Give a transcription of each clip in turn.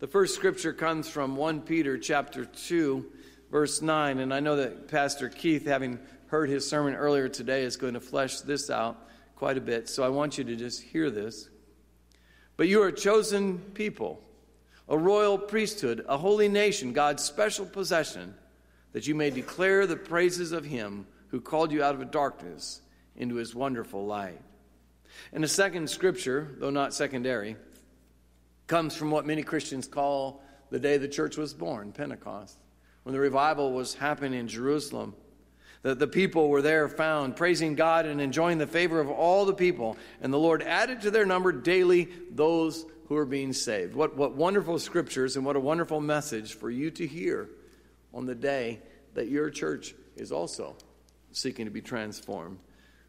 The first scripture comes from 1 Peter chapter 2, verse 9. And I know that Pastor Keith, having heard his sermon earlier today, is going to flesh this out quite a bit. So I want you to just hear this. But you are a chosen people, a royal priesthood, a holy nation, God's special possession, that you may declare the praises of him who called you out of darkness into his wonderful light. And the second scripture, though not secondary, comes from what many Christians call the day the church was born, Pentecost, when the revival was happening in Jerusalem. That the people were there found, praising God and enjoying the favor of all the people. And the Lord added to their number daily those who are being saved. What, what wonderful scriptures and what a wonderful message for you to hear on the day that your church is also seeking to be transformed.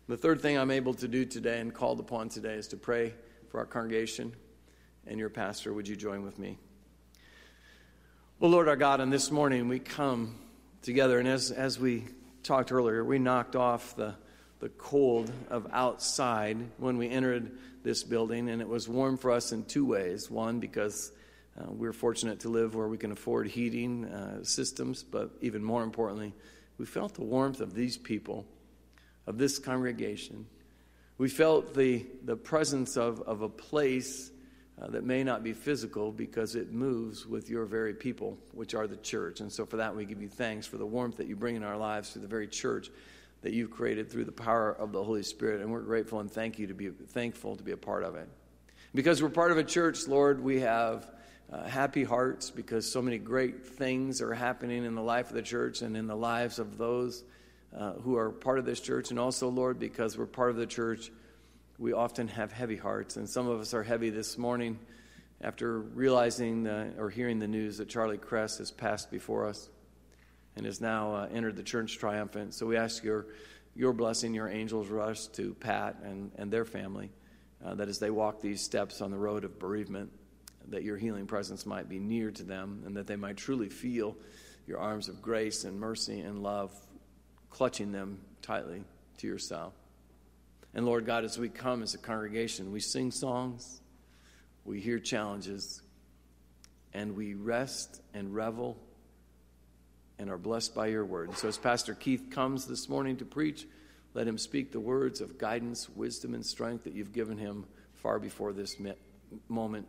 The third thing I'm able to do today and called upon today is to pray for our congregation and your pastor. Would you join with me? Well, Lord our God, and this morning we come together, and as, as we talked earlier, we knocked off the, the cold of outside when we entered this building, and it was warm for us in two ways. One, because uh, we're fortunate to live where we can afford heating uh, systems, but even more importantly, we felt the warmth of these people, of this congregation. We felt the, the presence of, of a place uh, that may not be physical because it moves with your very people, which are the church. And so, for that, we give you thanks for the warmth that you bring in our lives through the very church that you've created through the power of the Holy Spirit. And we're grateful and thank you to be thankful to be a part of it. Because we're part of a church, Lord, we have uh, happy hearts because so many great things are happening in the life of the church and in the lives of those uh, who are part of this church. And also, Lord, because we're part of the church, we often have heavy hearts. And some of us are heavy this morning after realizing the, or hearing the news that Charlie Cress has passed before us and has now uh, entered the church triumphant. So we ask your, your blessing, your angels rush to Pat and, and their family, uh, that as they walk these steps on the road of bereavement, that your healing presence might be near to them and that they might truly feel your arms of grace and mercy and love clutching them tightly to yourself. And Lord God, as we come as a congregation, we sing songs, we hear challenges, and we rest and revel and are blessed by your word. And so, as Pastor Keith comes this morning to preach, let him speak the words of guidance, wisdom, and strength that you've given him far before this moment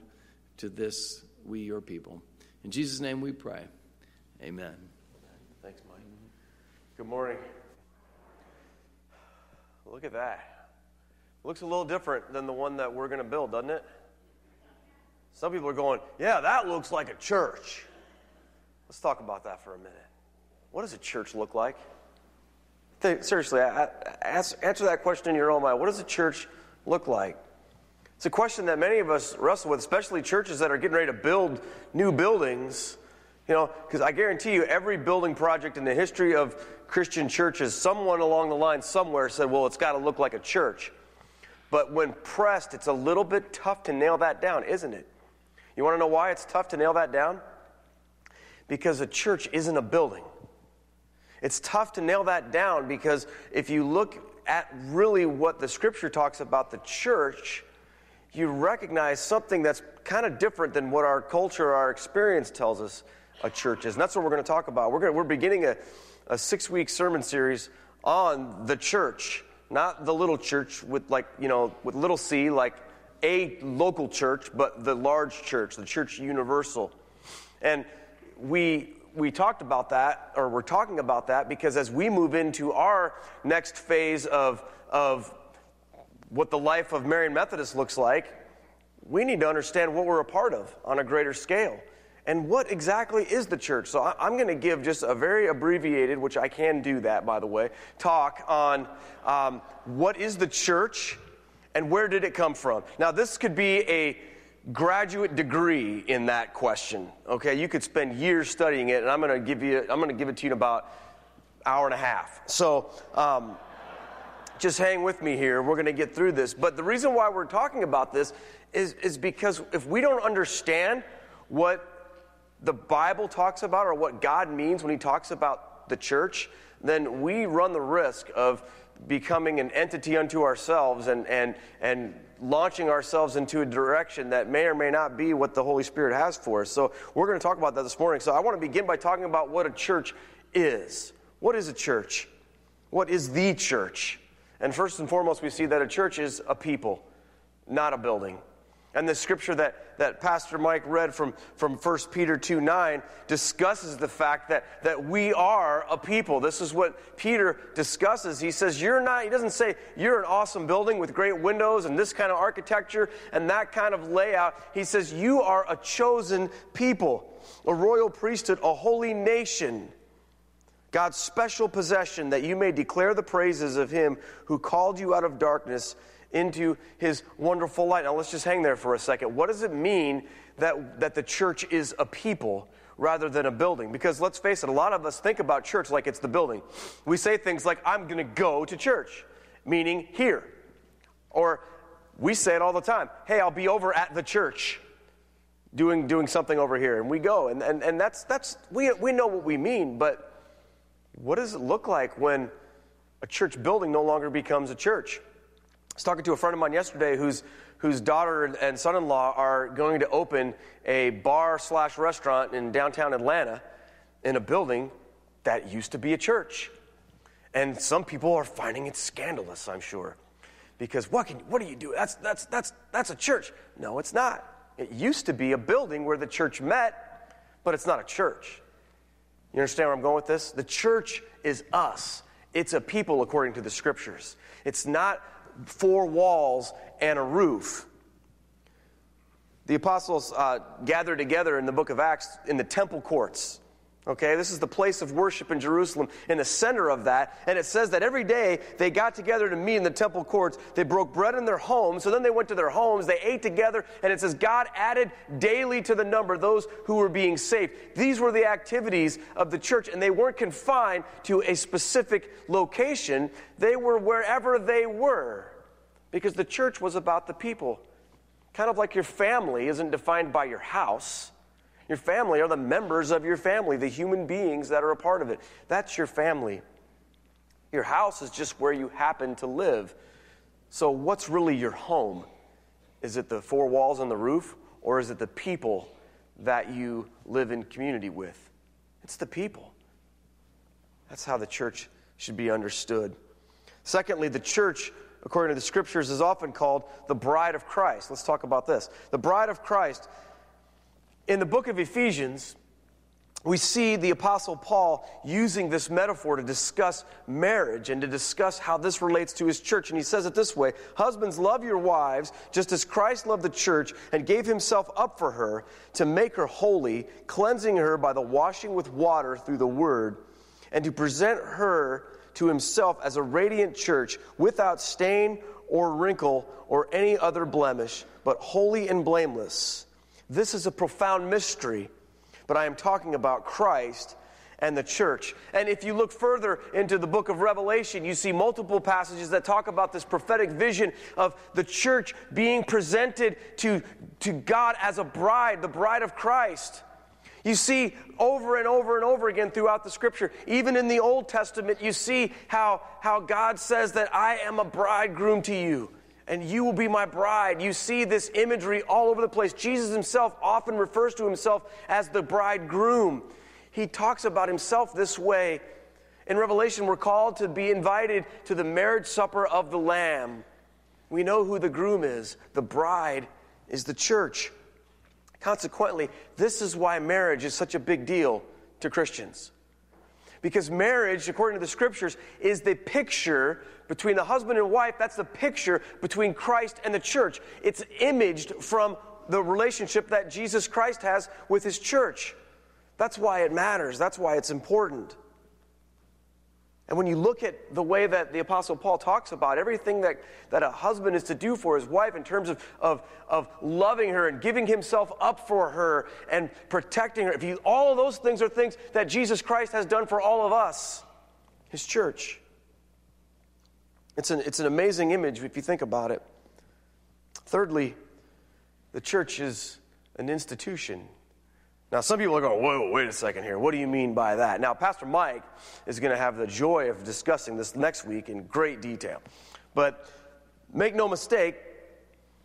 to this, we, your people. In Jesus' name we pray. Amen. Thanks, Mike. Good morning. Look at that. Looks a little different than the one that we're going to build, doesn't it? Some people are going, yeah, that looks like a church. Let's talk about that for a minute. What does a church look like? Seriously, answer that question in your own mind. What does a church look like? It's a question that many of us wrestle with, especially churches that are getting ready to build new buildings. You know, because I guarantee you, every building project in the history of Christian churches, someone along the line somewhere said, well, it's got to look like a church. But when pressed, it's a little bit tough to nail that down, isn't it? You want to know why it's tough to nail that down? Because a church isn't a building. It's tough to nail that down because if you look at really what the scripture talks about the church, you recognize something that's kind of different than what our culture, our experience tells us a church is. And that's what we're going to talk about. We're, going to, we're beginning a, a six week sermon series on the church, not the little church with, like, you know, with little c, like a local church, but the large church, the church universal. And we we talked about that, or we're talking about that, because as we move into our next phase of, of what the life of Marian Methodist looks like, we need to understand what we're a part of on a greater scale. And what exactly is the church? So I'm going to give just a very abbreviated, which I can do that, by the way, talk on um, what is the church and where did it come from. Now, this could be a graduate degree in that question. Okay, you could spend years studying it, and I'm going to give you. I'm going to give it to you in about hour and a half. So. Um, just hang with me here. We're going to get through this. But the reason why we're talking about this is, is because if we don't understand what the Bible talks about or what God means when He talks about the church, then we run the risk of becoming an entity unto ourselves and, and, and launching ourselves into a direction that may or may not be what the Holy Spirit has for us. So, we're going to talk about that this morning. So, I want to begin by talking about what a church is. What is a church? What is the church? And first and foremost, we see that a church is a people, not a building. And the scripture that, that Pastor Mike read from, from 1 Peter 2 9 discusses the fact that, that we are a people. This is what Peter discusses. He says, You're not, he doesn't say you're an awesome building with great windows and this kind of architecture and that kind of layout. He says, You are a chosen people, a royal priesthood, a holy nation. God's special possession, that you may declare the praises of him who called you out of darkness into his wonderful light. Now, let's just hang there for a second. What does it mean that, that the church is a people rather than a building? Because let's face it, a lot of us think about church like it's the building. We say things like, I'm going to go to church, meaning here. Or we say it all the time hey, I'll be over at the church. Doing, doing something over here, and we go, and, and, and that's, that's we, we know what we mean, but what does it look like when a church building no longer becomes a church? Was talking to a friend of mine yesterday whose, whose daughter and son in law are going to open a bar slash restaurant in downtown Atlanta in a building that used to be a church. And some people are finding it scandalous, I'm sure. Because what, can, what do you do? That's, that's, that's, that's a church. No, it's not. It used to be a building where the church met, but it's not a church. You understand where I'm going with this? The church is us. It's a people according to the scriptures. It's not four walls and a roof. The apostles uh, gathered together in the book of Acts in the temple courts. Okay, this is the place of worship in Jerusalem, in the center of that. And it says that every day they got together to meet in the temple courts. They broke bread in their homes. So then they went to their homes. They ate together. And it says God added daily to the number those who were being saved. These were the activities of the church. And they weren't confined to a specific location, they were wherever they were because the church was about the people. Kind of like your family isn't defined by your house. Your family are the members of your family, the human beings that are a part of it. That's your family. Your house is just where you happen to live. So, what's really your home? Is it the four walls and the roof, or is it the people that you live in community with? It's the people. That's how the church should be understood. Secondly, the church according to the scriptures, is often called the bride of Christ. Let's talk about this. The bride of Christ. In the book of Ephesians, we see the Apostle Paul using this metaphor to discuss marriage and to discuss how this relates to his church. And he says it this way Husbands, love your wives just as Christ loved the church and gave himself up for her to make her holy, cleansing her by the washing with water through the word, and to present her to himself as a radiant church without stain or wrinkle or any other blemish, but holy and blameless. This is a profound mystery, but I am talking about Christ and the church. And if you look further into the book of Revelation, you see multiple passages that talk about this prophetic vision of the church being presented to, to God as a bride, the bride of Christ. You see over and over and over again throughout the scripture, even in the Old Testament, you see how, how God says that I am a bridegroom to you and you will be my bride. You see this imagery all over the place. Jesus himself often refers to himself as the bridegroom. He talks about himself this way. In Revelation, we're called to be invited to the marriage supper of the Lamb. We know who the groom is, the bride is the church. Consequently, this is why marriage is such a big deal to Christians. Because marriage, according to the scriptures, is the picture between the husband and wife. That's the picture between Christ and the church. It's imaged from the relationship that Jesus Christ has with his church. That's why it matters. That's why it's important. And when you look at the way that the Apostle Paul talks about everything that, that a husband is to do for his wife in terms of, of, of loving her and giving himself up for her and protecting her, if you, all of those things are things that Jesus Christ has done for all of us, his church. It's an, it's an amazing image if you think about it. Thirdly, the church is an institution. Now, some people are going, whoa, wait a second here. What do you mean by that? Now, Pastor Mike is going to have the joy of discussing this next week in great detail. But make no mistake,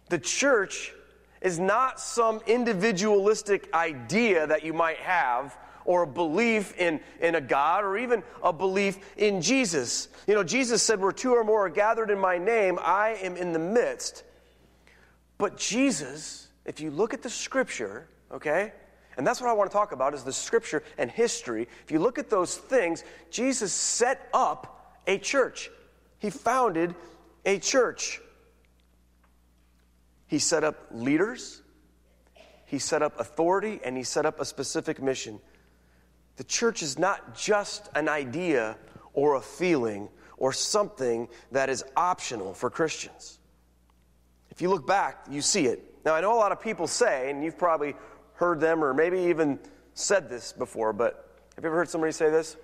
the church is not some individualistic idea that you might have or a belief in, in a God or even a belief in Jesus. You know, Jesus said, Where two or more are gathered in my name, I am in the midst. But Jesus, if you look at the scripture, okay, and that's what I want to talk about is the scripture and history. If you look at those things, Jesus set up a church. He founded a church. He set up leaders, he set up authority, and he set up a specific mission. The church is not just an idea or a feeling or something that is optional for Christians. If you look back, you see it. Now, I know a lot of people say, and you've probably heard them or maybe even said this before, but have you ever heard somebody say this?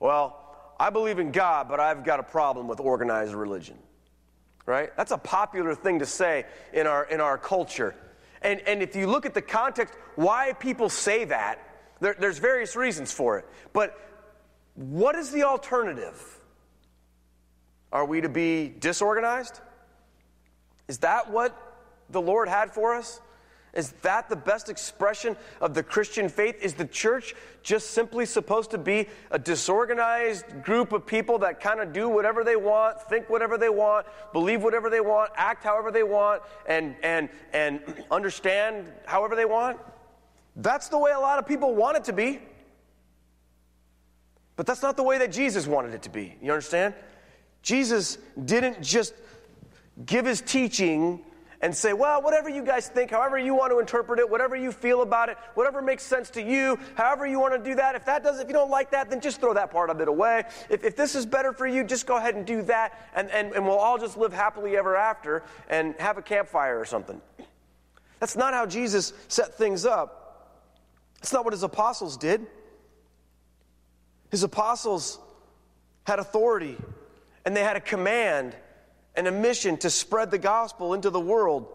Well, I believe in God, but I've got a problem with organized religion. Right? That's a popular thing to say in our, in our culture. And, and if you look at the context, why people say that, there, there's various reasons for it. But what is the alternative? Are we to be disorganized? Is that what the Lord had for us? Is that the best expression of the Christian faith? Is the church just simply supposed to be a disorganized group of people that kind of do whatever they want, think whatever they want, believe whatever they want, act however they want, and, and, and understand however they want? That's the way a lot of people want it to be. But that's not the way that Jesus wanted it to be. You understand? Jesus didn't just give his teaching and say, well, whatever you guys think, however you want to interpret it, whatever you feel about it, whatever makes sense to you, however you want to do that. If that does, if you don't like that, then just throw that part of it away. If, if this is better for you, just go ahead and do that, and, and, and we'll all just live happily ever after and have a campfire or something. That's not how Jesus set things up. That's not what his apostles did. His apostles had authority and they had a command and a mission to spread the gospel into the world.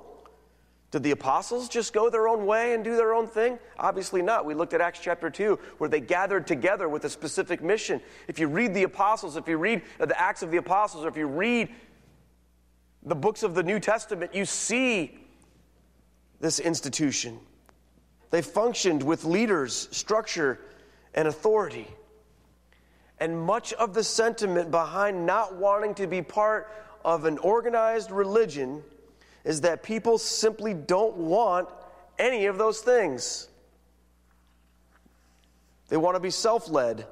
Did the apostles just go their own way and do their own thing? Obviously not. We looked at Acts chapter 2, where they gathered together with a specific mission. If you read the apostles, if you read uh, the Acts of the Apostles, or if you read the books of the New Testament, you see this institution. They functioned with leaders, structure, and authority. And much of the sentiment behind not wanting to be part of an organized religion is that people simply don't want any of those things. They want to be self led,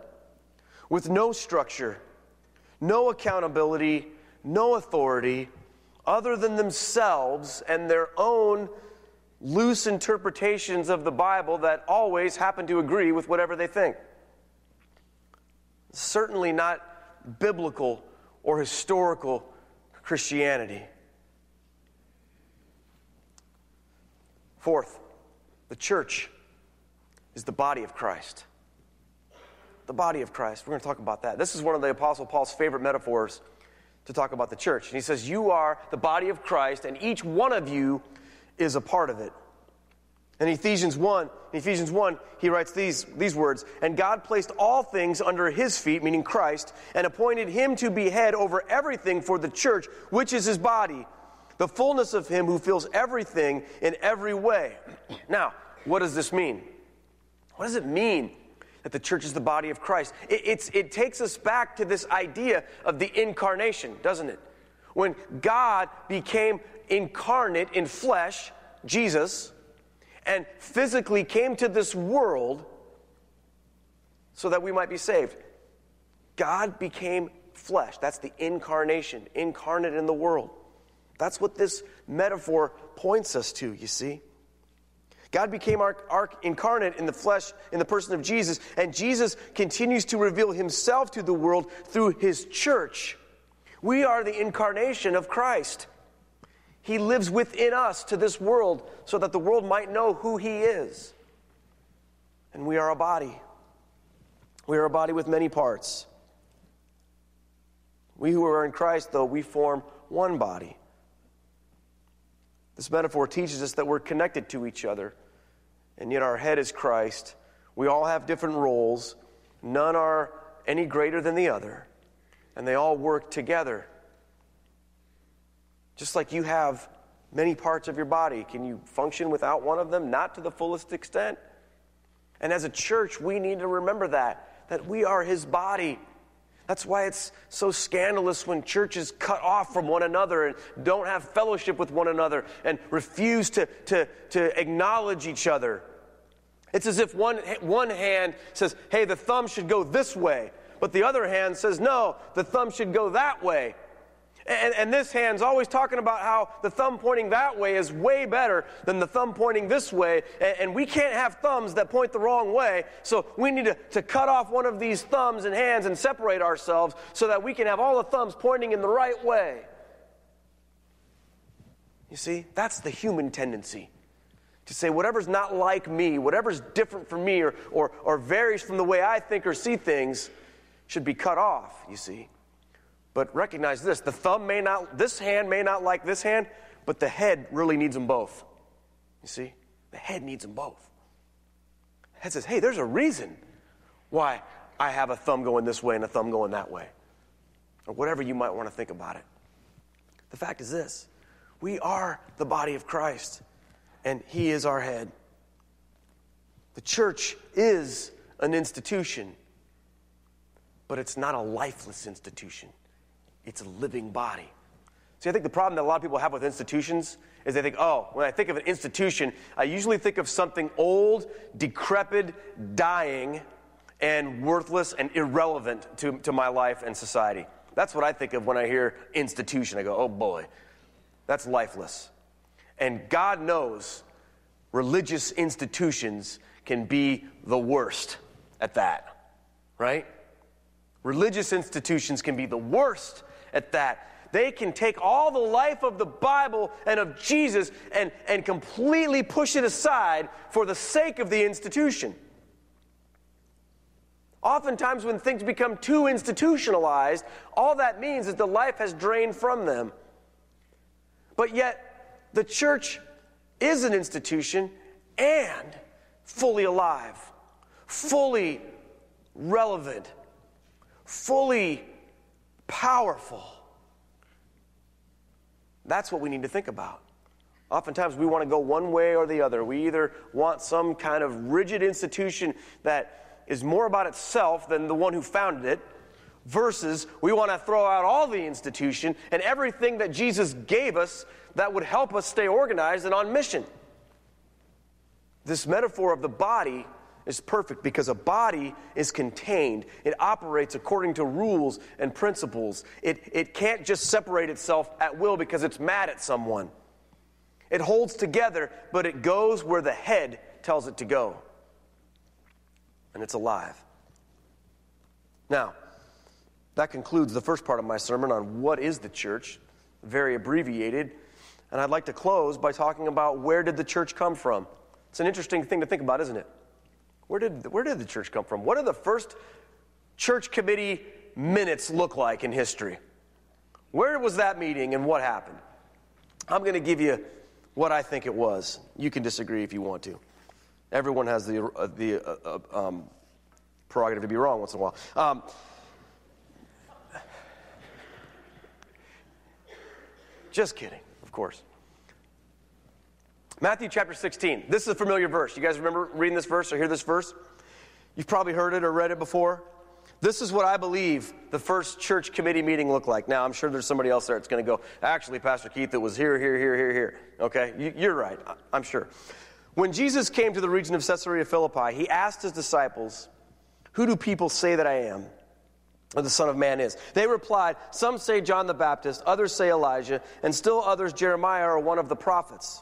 with no structure, no accountability, no authority, other than themselves and their own loose interpretations of the Bible that always happen to agree with whatever they think. Certainly not biblical or historical Christianity. Fourth, the church is the body of Christ. The body of Christ. We're going to talk about that. This is one of the Apostle Paul's favorite metaphors to talk about the church. And he says, You are the body of Christ, and each one of you is a part of it. In Ephesians 1, in Ephesians 1, he writes these, these words, And God placed all things under his feet, meaning Christ, and appointed him to be head over everything for the church, which is his body, the fullness of him who fills everything in every way. Now, what does this mean? What does it mean that the church is the body of Christ? It, it takes us back to this idea of the incarnation, doesn't it? When God became incarnate in flesh, Jesus, and physically came to this world so that we might be saved. God became flesh. That's the incarnation, incarnate in the world. That's what this metaphor points us to, you see. God became our, our, incarnate in the flesh, in the person of Jesus, and Jesus continues to reveal himself to the world through his church. We are the incarnation of Christ. He lives within us to this world so that the world might know who He is. And we are a body. We are a body with many parts. We who are in Christ, though, we form one body. This metaphor teaches us that we're connected to each other and yet our head is Christ. We all have different roles, none are any greater than the other, and they all work together. Just like you have many parts of your body, can you function without one of them? Not to the fullest extent. And as a church, we need to remember that, that we are his body. That's why it's so scandalous when churches cut off from one another and don't have fellowship with one another and refuse to, to, to acknowledge each other. It's as if one, one hand says, hey, the thumb should go this way, but the other hand says, no, the thumb should go that way. And, and, this hand's always talking about how the thumb pointing that way is way better than the thumb pointing this way. And, and we can't have thumbs that point the wrong way. So we need to, to cut off one of these thumbs and hands and separate ourselves so that we can have all the thumbs pointing in the right way. You see, that's the human tendency to say whatever's not like me, whatever's different from me or, or, or varies from the way I think or see things should be cut off, you see. But recognize this the thumb may not, this hand may not like this hand, but the head really needs them both. You see? The head needs them both. The head says, hey, there's a reason why I have a thumb going this way and a thumb going that way. Or whatever you might want to think about it. The fact is this we are the body of Christ, and He is our head. The church is an institution, but it's not a lifeless institution it's a living body. See, I think the problem that a lot of people have with institutions is they think, oh, when I think of an institution, I usually think of something old, decrepit, dying, and worthless and irrelevant to, to my life and society. That's what I think of when I hear institution. I go, oh boy, that's lifeless. And God knows religious institutions can be the worst at that, right? Religious institutions can be the worst at that. They can take all the life of the Bible and of Jesus and, and completely push it aside for the sake of the institution. Oftentimes, when things become too institutionalized, all that means is the life has drained from them. But yet, the church is an institution and fully alive, fully relevant, fully powerful. That's what we need to think about. Oftentimes, we want to go one way or the other. We either want some kind of rigid institution that is more about itself than the one who founded it, versus we want to throw out all the institution and everything that Jesus gave us that would help us stay organized and on mission. This metaphor of the body is perfect because a body is contained. It operates according to rules and principles. It, it can't just separate itself at will because it's mad at someone. It holds together, but it goes where the head tells it to go. And it's alive. Now, that concludes the first part of my sermon on what is the church, very abbreviated. And I'd like to close by talking about where did the church come from? It's an interesting thing to think about, isn't it? Where did, where did the church come from? What do the first church committee minutes look like in history? Where was that meeting and what happened? I'm going to give you what I think it was. You can disagree if you want to. Everyone has the, uh, the uh, uh, um, prerogative to be wrong once in a while. Um, just kidding, of course. Matthew chapter 16. This is a familiar verse. You guys remember reading this verse or hear this verse? You've probably heard it or read it before. This is what I believe the first church committee meeting looked like. Now, I'm sure there's somebody else there that's going to go, actually, Pastor Keith, it was here, here, here, here, here. Okay? You, are right. I'm sure. When Jesus came to the region of Caesarea Philippi, he asked his disciples, Who do people say that I am? Or the Son of Man is. They replied, Some say John the Baptist, others say Elijah, and still others Jeremiah or one of the prophets.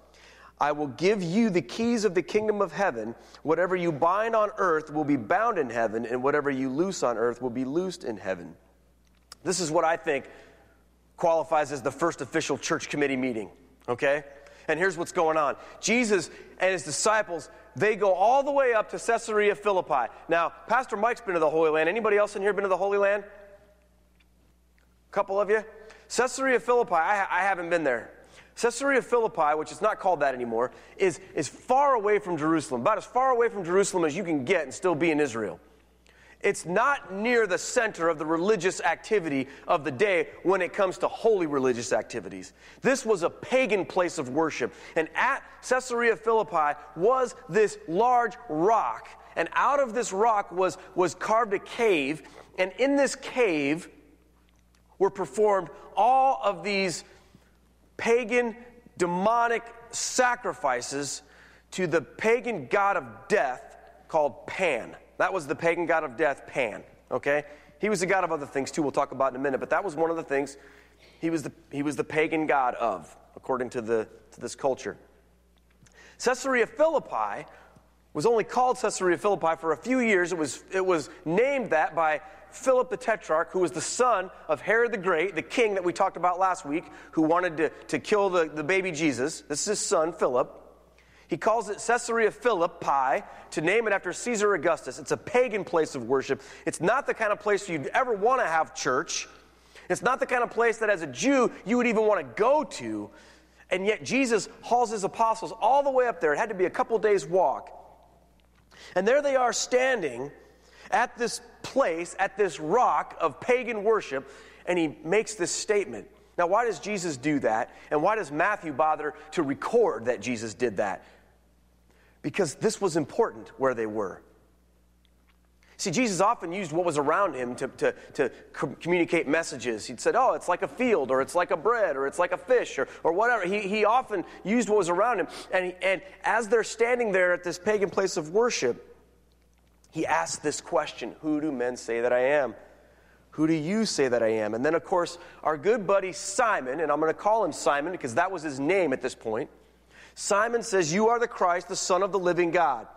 I will give you the keys of the kingdom of heaven. Whatever you bind on earth will be bound in heaven, and whatever you loose on earth will be loosed in heaven. This is what I think qualifies as the first official church committee meeting, okay? And here's what's going on Jesus and his disciples, they go all the way up to Caesarea Philippi. Now, Pastor Mike's been to the Holy Land. Anybody else in here been to the Holy Land? A couple of you? Caesarea Philippi, I, I haven't been there. Caesarea Philippi, which is not called that anymore, is, is far away from Jerusalem, about as far away from Jerusalem as you can get and still be in Israel. It's not near the center of the religious activity of the day when it comes to holy religious activities. This was a pagan place of worship. And at Caesarea Philippi was this large rock. And out of this rock was, was carved a cave. And in this cave were performed all of these pagan, demonic sacrifices to the pagan god of death called Pan. That was the pagan god of death, Pan. Okay? He was the god of other things too, we'll talk about in a minute, but that was one of the things he was the, he was the pagan god of, according to, the, to this culture. Caesarea Philippi was only called Caesarea Philippi for a few years. It was, it was named that by Philip the Tetrarch, who was the son of Herod the Great, the king that we talked about last week, who wanted to, to kill the, the baby Jesus. This is his son, Philip. He calls it Caesarea Philippi to name it after Caesar Augustus. It's a pagan place of worship. It's not the kind of place you'd ever want to have church. It's not the kind of place that as a Jew you would even want to go to. And yet Jesus hauls his apostles all the way up there. It had to be a couple days' walk. And there they are standing at this place, at this rock of pagan worship, and he makes this statement. Now, why does Jesus do that? And why does Matthew bother to record that Jesus did that? because this was important where they were. See, Jesus often used what was around him to, to, to communicate messages. He'd said, Oh, it's like a field, or it's like a bread, or it's like a fish, or, or whatever. He, he often used what was around him. And, and as they're standing there at this pagan place of worship, he asked this question Who do men say that I am? Who do you say that I am? And then, of course, our good buddy Simon, and I'm going to call him Simon because that was his name at this point. Simon says, You are the Christ, the Son of the living God.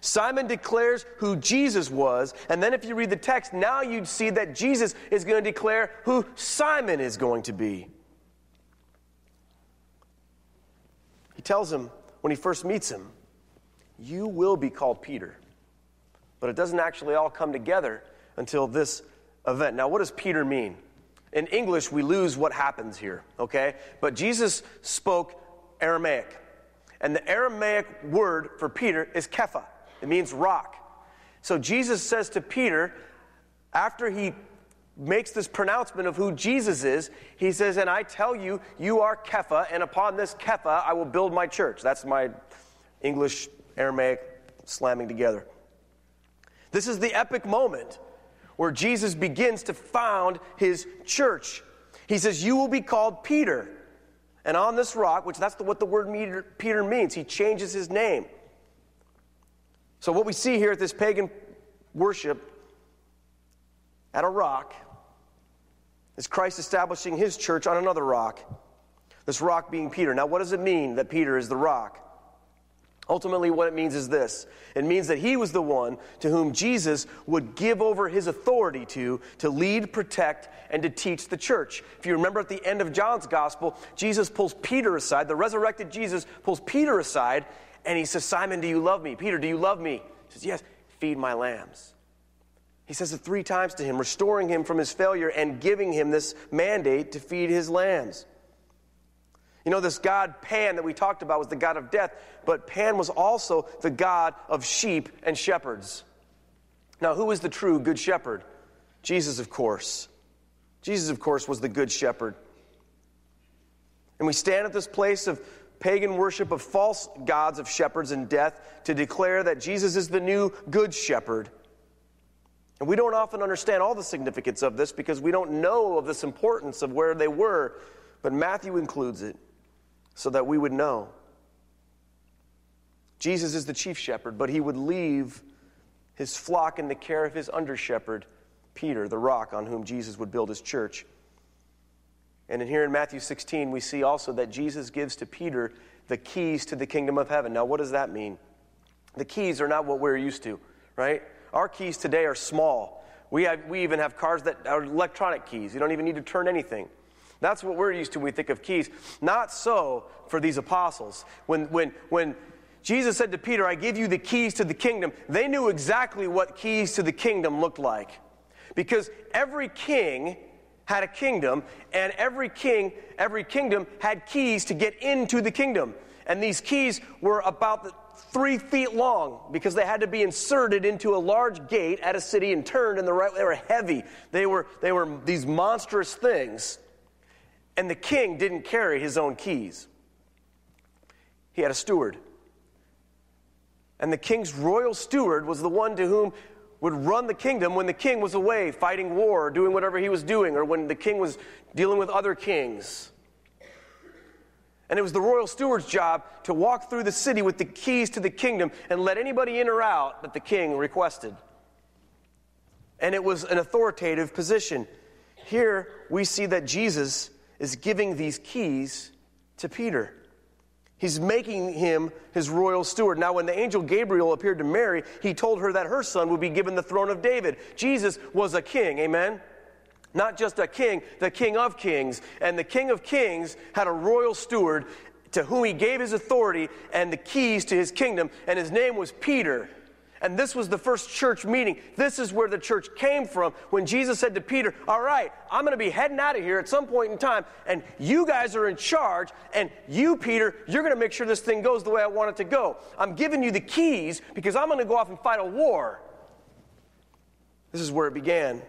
Simon declares who Jesus was, and then if you read the text, now you'd see that Jesus is going to declare who Simon is going to be. He tells him when he first meets him, You will be called Peter. But it doesn't actually all come together until this event. Now, what does Peter mean? In English, we lose what happens here, okay? But Jesus spoke Aramaic. And the Aramaic word for Peter is Kepha. It means rock. So Jesus says to Peter, after he makes this pronouncement of who Jesus is, he says, And I tell you, you are Kepha, and upon this Kepha I will build my church. That's my English, Aramaic slamming together. This is the epic moment where Jesus begins to found his church. He says, You will be called Peter. And on this rock, which that's the, what the word Peter means, he changes his name. So, what we see here at this pagan worship at a rock is Christ establishing his church on another rock. This rock being Peter. Now, what does it mean that Peter is the rock? Ultimately, what it means is this it means that he was the one to whom Jesus would give over his authority to, to lead, protect, and to teach the church. If you remember at the end of John's gospel, Jesus pulls Peter aside, the resurrected Jesus pulls Peter aside, and he says, Simon, do you love me? Peter, do you love me? He says, Yes, feed my lambs. He says it three times to him, restoring him from his failure and giving him this mandate to feed his lambs. You know, this god Pan that we talked about was the god of death, but Pan was also the god of sheep and shepherds. Now, who is the true good shepherd? Jesus, of course. Jesus, of course, was the good shepherd. And we stand at this place of pagan worship of false gods of shepherds and death to declare that Jesus is the new good shepherd. And we don't often understand all the significance of this because we don't know of this importance of where they were, but Matthew includes it so that we would know. Jesus is the chief shepherd, but he would leave his flock in the care of his under shepherd, Peter, the rock on whom Jesus would build his church. And in here in Matthew 16, we see also that Jesus gives to Peter the keys to the kingdom of heaven. Now, what does that mean? The keys are not what we're used to, right? Our keys today are small. We, have, we even have cars that are electronic keys. You don't even need to turn anything. That's what we're used to when we think of keys. Not so for these apostles. When, when, when Jesus said to Peter, I give you the keys to the kingdom, they knew exactly what keys to the kingdom looked like. Because every king had a kingdom, and every king, every kingdom had keys to get into the kingdom. And these keys were about three feet long because they had to be inserted into a large gate at a city and turned in the right way. They were heavy. They were, they were these monstrous things. And the king didn't carry his own keys. He had a steward. And the king's royal steward was the one to whom would run the kingdom when the king was away fighting war, doing whatever he was doing, or when the king was dealing with other kings. And it was the royal steward's job to walk through the city with the keys to the kingdom and let anybody in or out that the king requested. And it was an authoritative position. Here we see that Jesus is giving these keys to Peter. He's making him his royal steward. Now, when the angel Gabriel appeared to Mary, he told her that her son would be given the throne of David. Jesus was a king, amen? Not just a king, the king of kings. And the king of kings had a royal steward to whom he gave his authority and the keys to his kingdom, and his name was Peter. And this was the first church meeting. This is where the church came from when Jesus said to Peter, All right, I'm going to be heading out of here at some point in time, and you guys are in charge, and you, Peter, you're going to make sure this thing goes the way I want it to go. I'm giving you the keys because I'm going to go off and fight a war. This is where it began.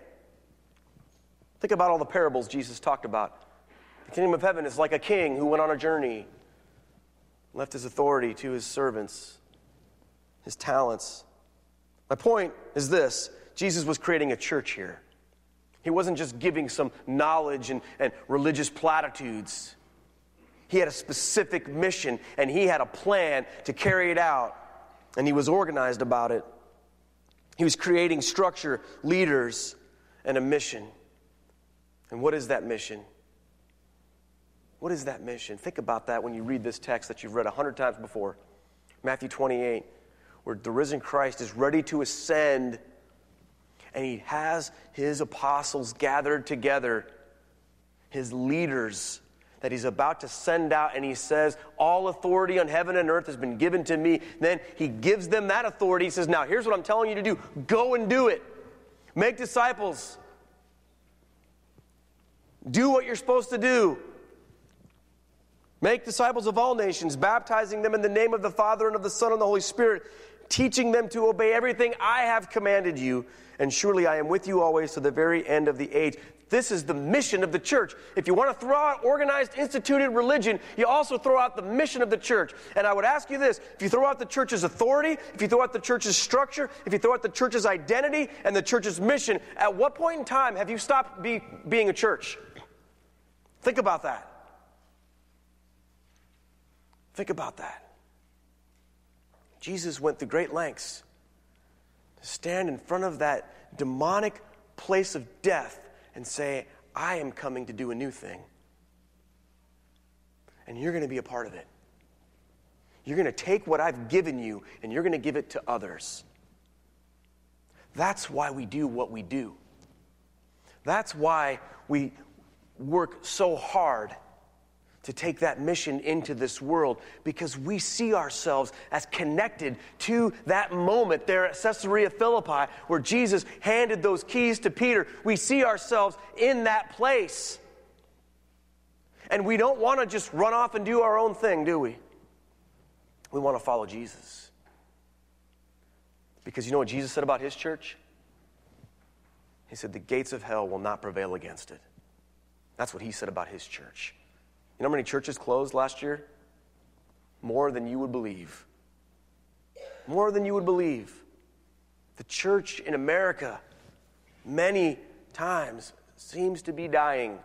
Think about all the parables Jesus talked about. The kingdom of heaven is like a king who went on a journey, left his authority to his servants, his talents my point is this Jesus was creating a church here. He wasn't just giving some knowledge and, and religious platitudes. He had a specific mission and he had a plan to carry it out, and he was organized about it. He was creating structure, leaders, and a mission. And what is that mission? What is that mission? Think about that when you read this text that you've read a hundred times before Matthew 28 where the risen Christ is ready to ascend and he has his apostles gathered together, his leaders that he's about to send out, and he says, All authority on heaven and earth has been given to me. Then he gives them that authority. He says, Now here's what I'm telling you to do go and do it. Make disciples. Do what you're supposed to do. Make disciples of all nations, baptizing them in the name of the Father and of the Son and the Holy Spirit, teaching them to obey everything I have commanded you. And surely I am with you always to the very end of the age. This is the mission of the church. If you want to throw out organized, instituted religion, you also throw out the mission of the church. And I would ask you this if you throw out the church's authority, if you throw out the church's structure, if you throw out the church's identity and the church's mission, at what point in time have you stopped be, being a church? Think about that. Think about that. Jesus went through great lengths to stand in front of that demonic place of death and say, I am coming to do a new thing. And you're going to be a part of it. You're going to take what I've given you and you're going to give it to others. That's why we do what we do. That's why we work so hard to take that mission into this world because we see ourselves as connected to that moment there at Caesarea Philippi where Jesus handed those keys to Peter. We see ourselves in that place. And we don't want to just run off and do our own thing, do we? We want to follow Jesus. Because you know what Jesus said about his church? He said, The gates of hell will not prevail against it. That's what he said about his church. You know how many churches closed last year? More than you would believe. More than you would believe. The church in America, many times, seems to be dying.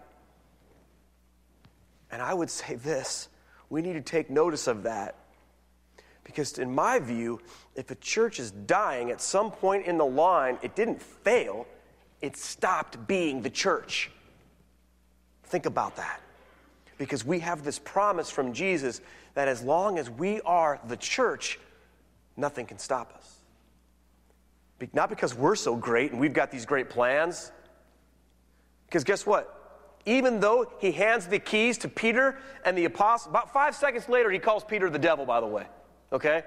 And I would say this we need to take notice of that. Because, in my view, if a church is dying at some point in the line, it didn't fail, it stopped being the church. Think about that because we have this promise from Jesus that as long as we are the church, nothing can stop us. Not because we're so great and we've got these great plans. Because guess what? Even though he hands the keys to Peter and the apostles, about five seconds later, he calls Peter the devil, by the way. Okay?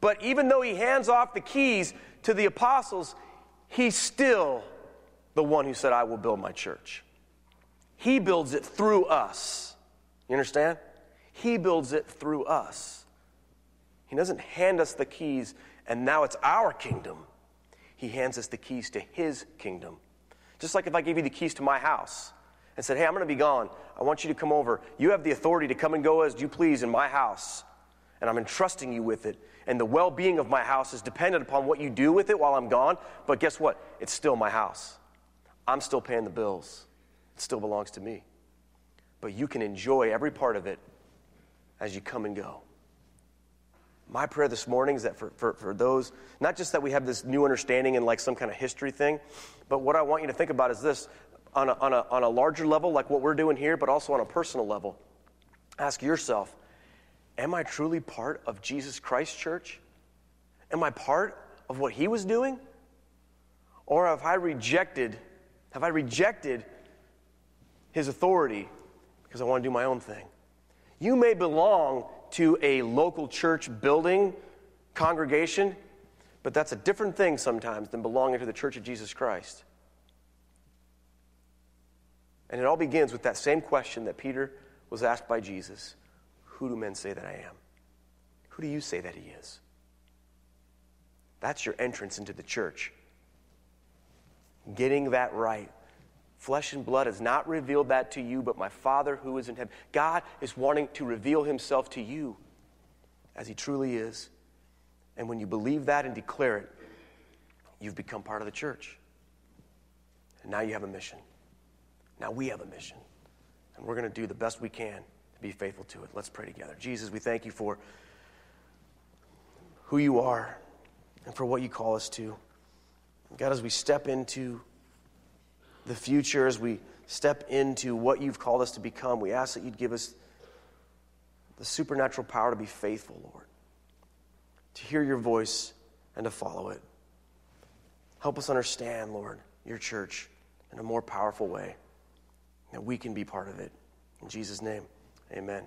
But even though he hands off the keys to the apostles, he's still the one who said, I will build my church. He builds it through us. You understand? He builds it through us. He doesn't hand us the keys and now it's our kingdom. He hands us the keys to his kingdom. Just like if I gave you the keys to my house and said, Hey, I'm going to be gone. I want you to come over. You have the authority to come and go as you please in my house. And I'm entrusting you with it. And the well being of my house is dependent upon what you do with it while I'm gone. But guess what? It's still my house. I'm still paying the bills. It still belongs to me. But you can enjoy every part of it as you come and go. My prayer this morning is that for, for, for those, not just that we have this new understanding and like some kind of history thing, but what I want you to think about is this on a, on a, on a larger level, like what we're doing here, but also on a personal level. Ask yourself Am I truly part of Jesus Christ Church? Am I part of what he was doing? Or have I rejected, have I rejected his authority because I want to do my own thing? You may belong to a local church building congregation, but that's a different thing sometimes than belonging to the church of Jesus Christ. And it all begins with that same question that Peter was asked by Jesus Who do men say that I am? Who do you say that he is? That's your entrance into the church. Getting that right. Flesh and blood has not revealed that to you, but my Father who is in heaven. God is wanting to reveal himself to you as he truly is. And when you believe that and declare it, you've become part of the church. And now you have a mission. Now we have a mission. And we're going to do the best we can to be faithful to it. Let's pray together. Jesus, we thank you for who you are and for what you call us to. God, as we step into the future, as we step into what you've called us to become, we ask that you'd give us the supernatural power to be faithful, Lord, to hear your voice and to follow it. Help us understand, Lord, your church in a more powerful way, that we can be part of it. In Jesus' name, amen.